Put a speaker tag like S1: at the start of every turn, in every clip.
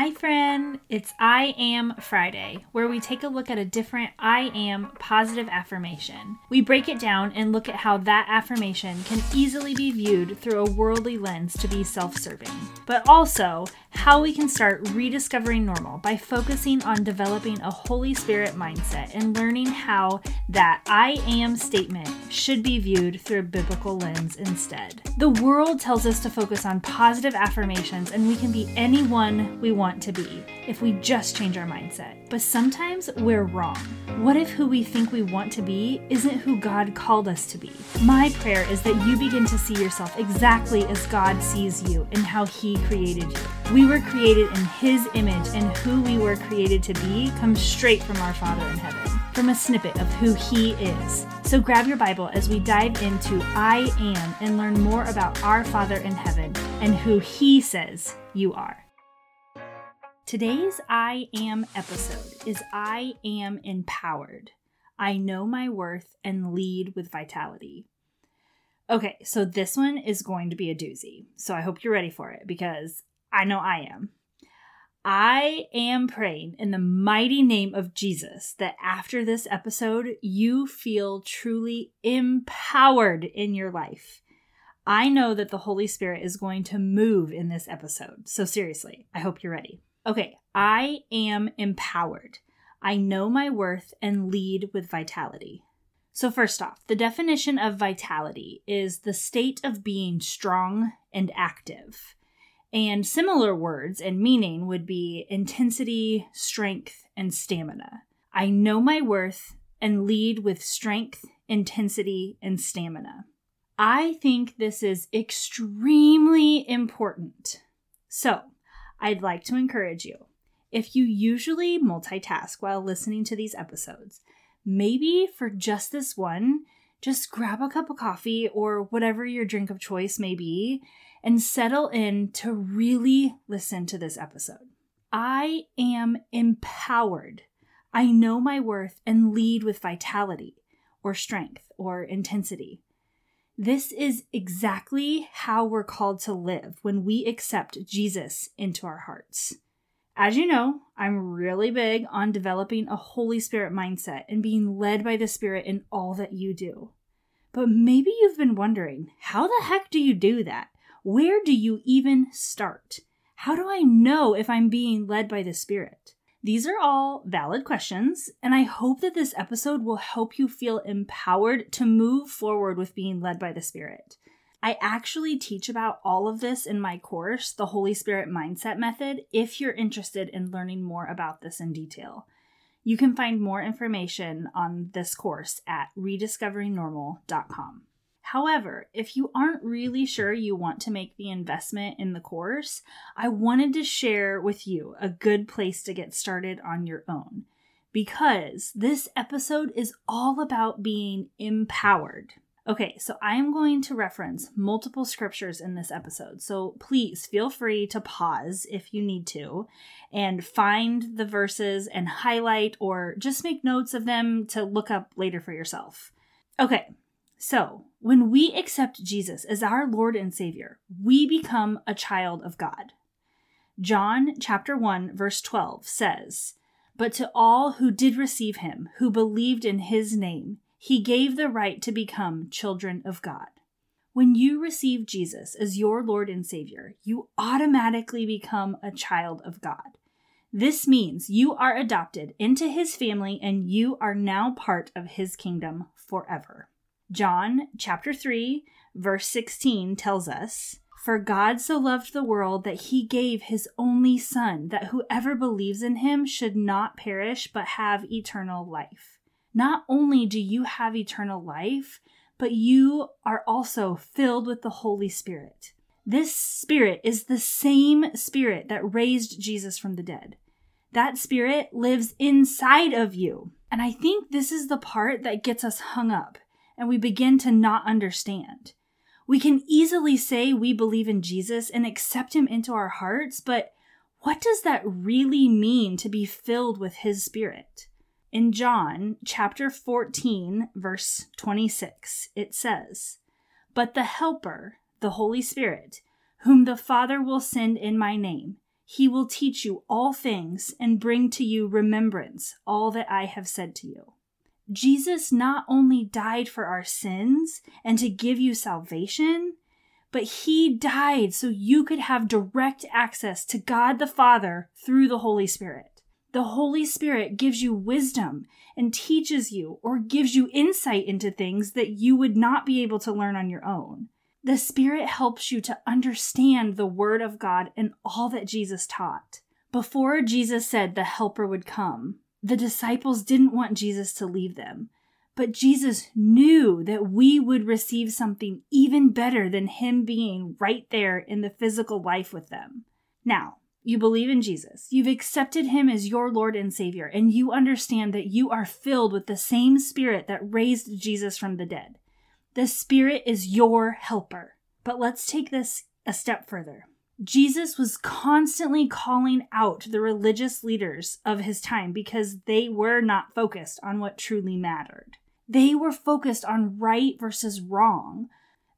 S1: Hi, friend. It's I Am Friday, where we take a look at a different I Am positive affirmation. We break it down and look at how that affirmation can easily be viewed through a worldly lens to be self serving, but also how we can start rediscovering normal by focusing on developing a Holy Spirit mindset and learning how that I am statement should be viewed through a biblical lens instead. The world tells us to focus on positive affirmations and we can be anyone we want to be if we just change our mindset. But sometimes we're wrong. What if who we think we want to be isn't who God called us to be? My prayer is that you begin to see yourself exactly as God sees you and how He created you. We were created in His image, and who we were created to be comes straight from our Father in heaven, from a snippet of who He is. So grab your Bible as we dive into I Am and learn more about our Father in heaven and who He says you are. Today's I Am episode is I Am Empowered. I know my worth and lead with vitality. Okay, so this one is going to be a doozy. So I hope you're ready for it because I know I am. I am praying in the mighty name of Jesus that after this episode, you feel truly empowered in your life. I know that the Holy Spirit is going to move in this episode. So, seriously, I hope you're ready. Okay, I am empowered. I know my worth and lead with vitality. So, first off, the definition of vitality is the state of being strong and active. And similar words and meaning would be intensity, strength, and stamina. I know my worth and lead with strength, intensity, and stamina. I think this is extremely important. So, I'd like to encourage you. If you usually multitask while listening to these episodes, maybe for just this one, just grab a cup of coffee or whatever your drink of choice may be and settle in to really listen to this episode. I am empowered. I know my worth and lead with vitality or strength or intensity. This is exactly how we're called to live when we accept Jesus into our hearts. As you know, I'm really big on developing a Holy Spirit mindset and being led by the Spirit in all that you do. But maybe you've been wondering how the heck do you do that? Where do you even start? How do I know if I'm being led by the Spirit? These are all valid questions, and I hope that this episode will help you feel empowered to move forward with being led by the Spirit. I actually teach about all of this in my course, The Holy Spirit Mindset Method, if you're interested in learning more about this in detail. You can find more information on this course at rediscoveringnormal.com. However, if you aren't really sure you want to make the investment in the course, I wanted to share with you a good place to get started on your own because this episode is all about being empowered. Okay, so I am going to reference multiple scriptures in this episode, so please feel free to pause if you need to and find the verses and highlight or just make notes of them to look up later for yourself. Okay, so, when we accept Jesus as our Lord and Savior, we become a child of God. John chapter 1 verse 12 says, "But to all who did receive him, who believed in his name, he gave the right to become children of God." When you receive Jesus as your Lord and Savior, you automatically become a child of God. This means you are adopted into his family and you are now part of his kingdom forever. John chapter 3, verse 16 tells us, For God so loved the world that he gave his only Son, that whoever believes in him should not perish but have eternal life. Not only do you have eternal life, but you are also filled with the Holy Spirit. This Spirit is the same Spirit that raised Jesus from the dead. That Spirit lives inside of you. And I think this is the part that gets us hung up and we begin to not understand. We can easily say we believe in Jesus and accept him into our hearts, but what does that really mean to be filled with his spirit? In John chapter 14, verse 26, it says, But the Helper, the Holy Spirit, whom the Father will send in my name, he will teach you all things and bring to you remembrance all that I have said to you. Jesus not only died for our sins and to give you salvation, but he died so you could have direct access to God the Father through the Holy Spirit. The Holy Spirit gives you wisdom and teaches you or gives you insight into things that you would not be able to learn on your own. The Spirit helps you to understand the Word of God and all that Jesus taught. Before Jesus said the Helper would come, the disciples didn't want Jesus to leave them. But Jesus knew that we would receive something even better than Him being right there in the physical life with them. Now, you believe in Jesus, you've accepted Him as your Lord and Savior, and you understand that you are filled with the same Spirit that raised Jesus from the dead. The Spirit is your helper. But let's take this a step further. Jesus was constantly calling out the religious leaders of his time because they were not focused on what truly mattered. They were focused on right versus wrong,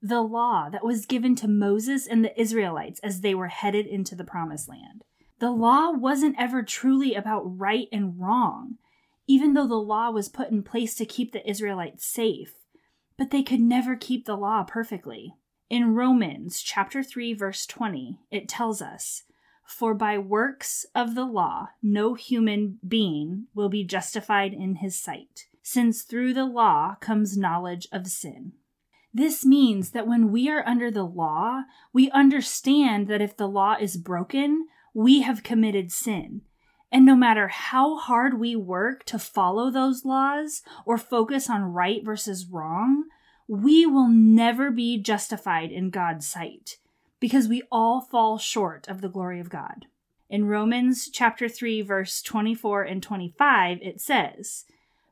S1: the law that was given to Moses and the Israelites as they were headed into the promised land. The law wasn't ever truly about right and wrong, even though the law was put in place to keep the Israelites safe but they could never keep the law perfectly. In Romans chapter 3 verse 20, it tells us, "For by works of the law no human being will be justified in his sight, since through the law comes knowledge of sin." This means that when we are under the law, we understand that if the law is broken, we have committed sin and no matter how hard we work to follow those laws or focus on right versus wrong, we will never be justified in God's sight because we all fall short of the glory of God. In Romans chapter 3 verse 24 and 25 it says,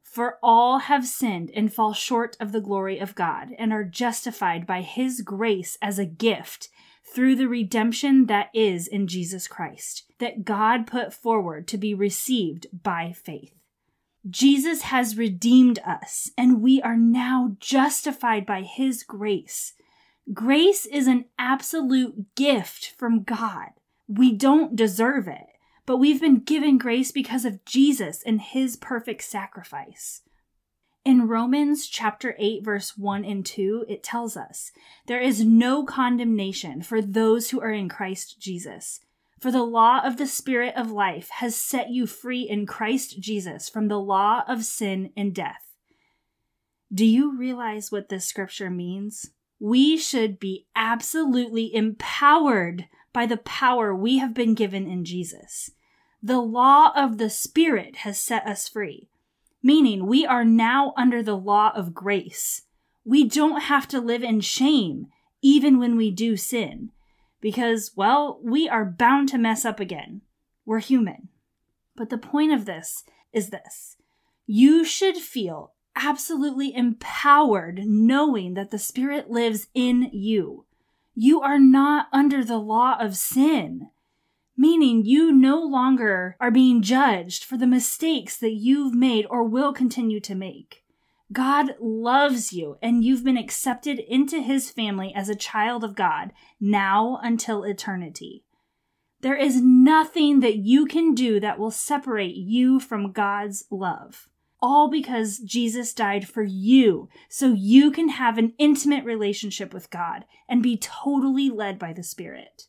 S1: "For all have sinned and fall short of the glory of God and are justified by his grace as a gift through the redemption that is in Jesus Christ, that God put forward to be received by faith. Jesus has redeemed us, and we are now justified by his grace. Grace is an absolute gift from God. We don't deserve it, but we've been given grace because of Jesus and his perfect sacrifice. In Romans chapter 8 verse 1 and 2, it tells us, there is no condemnation for those who are in Christ Jesus. For the law of the Spirit of life has set you free in Christ Jesus from the law of sin and death. Do you realize what this scripture means? We should be absolutely empowered by the power we have been given in Jesus. The law of the Spirit has set us free meaning we are now under the law of grace. We don't have to live in shame even when we do sin because, well, we are bound to mess up again. We're human. But the point of this is this you should feel absolutely empowered knowing that the Spirit lives in you. You are not under the law of sin meaning you no longer are being judged for the mistakes that you've made or will continue to make. God loves you, and you've been accepted into his family as a child of God, now until eternity. There is nothing that you can do that will separate you from God's love. All because Jesus died for you, so you can have an intimate relationship with God and be totally led by the Spirit.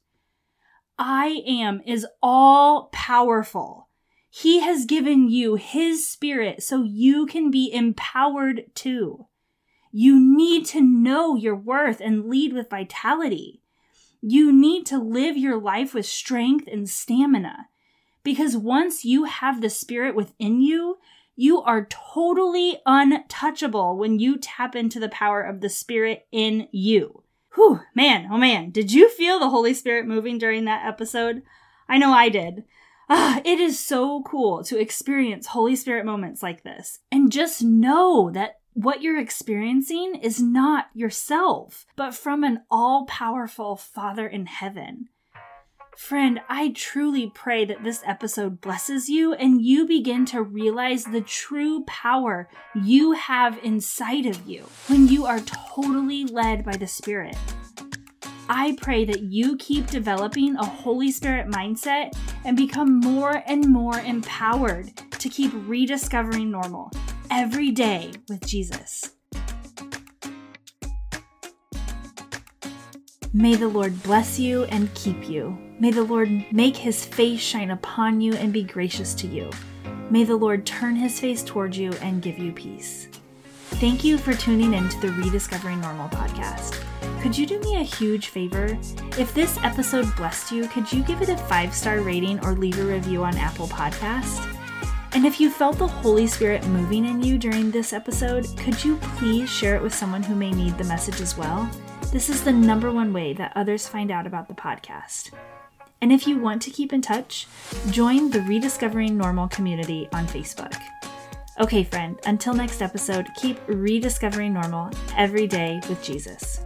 S1: I am is all powerful. He has given you His Spirit so you can be empowered too. You need to know your worth and lead with vitality. You need to live your life with strength and stamina. Because once you have the Spirit within you, you are totally untouchable when you tap into the power of the Spirit in you. Whew, man, oh man, did you feel the Holy Spirit moving during that episode? I know I did. Ah, it is so cool to experience Holy Spirit moments like this and just know that what you're experiencing is not yourself, but from an all powerful Father in heaven. Friend, I truly pray that this episode blesses you and you begin to realize the true power you have inside of you when you are totally led by the Spirit. I pray that you keep developing a Holy Spirit mindset and become more and more empowered to keep rediscovering normal every day with Jesus. May the Lord bless you and keep you. May the Lord make his face shine upon you and be gracious to you. May the Lord turn his face towards you and give you peace. Thank you for tuning in to the Rediscovering Normal podcast. Could you do me a huge favor? If this episode blessed you, could you give it a five star rating or leave a review on Apple Podcast? And if you felt the Holy Spirit moving in you during this episode, could you please share it with someone who may need the message as well? This is the number one way that others find out about the podcast. And if you want to keep in touch, join the Rediscovering Normal community on Facebook. Okay, friend, until next episode, keep rediscovering normal every day with Jesus.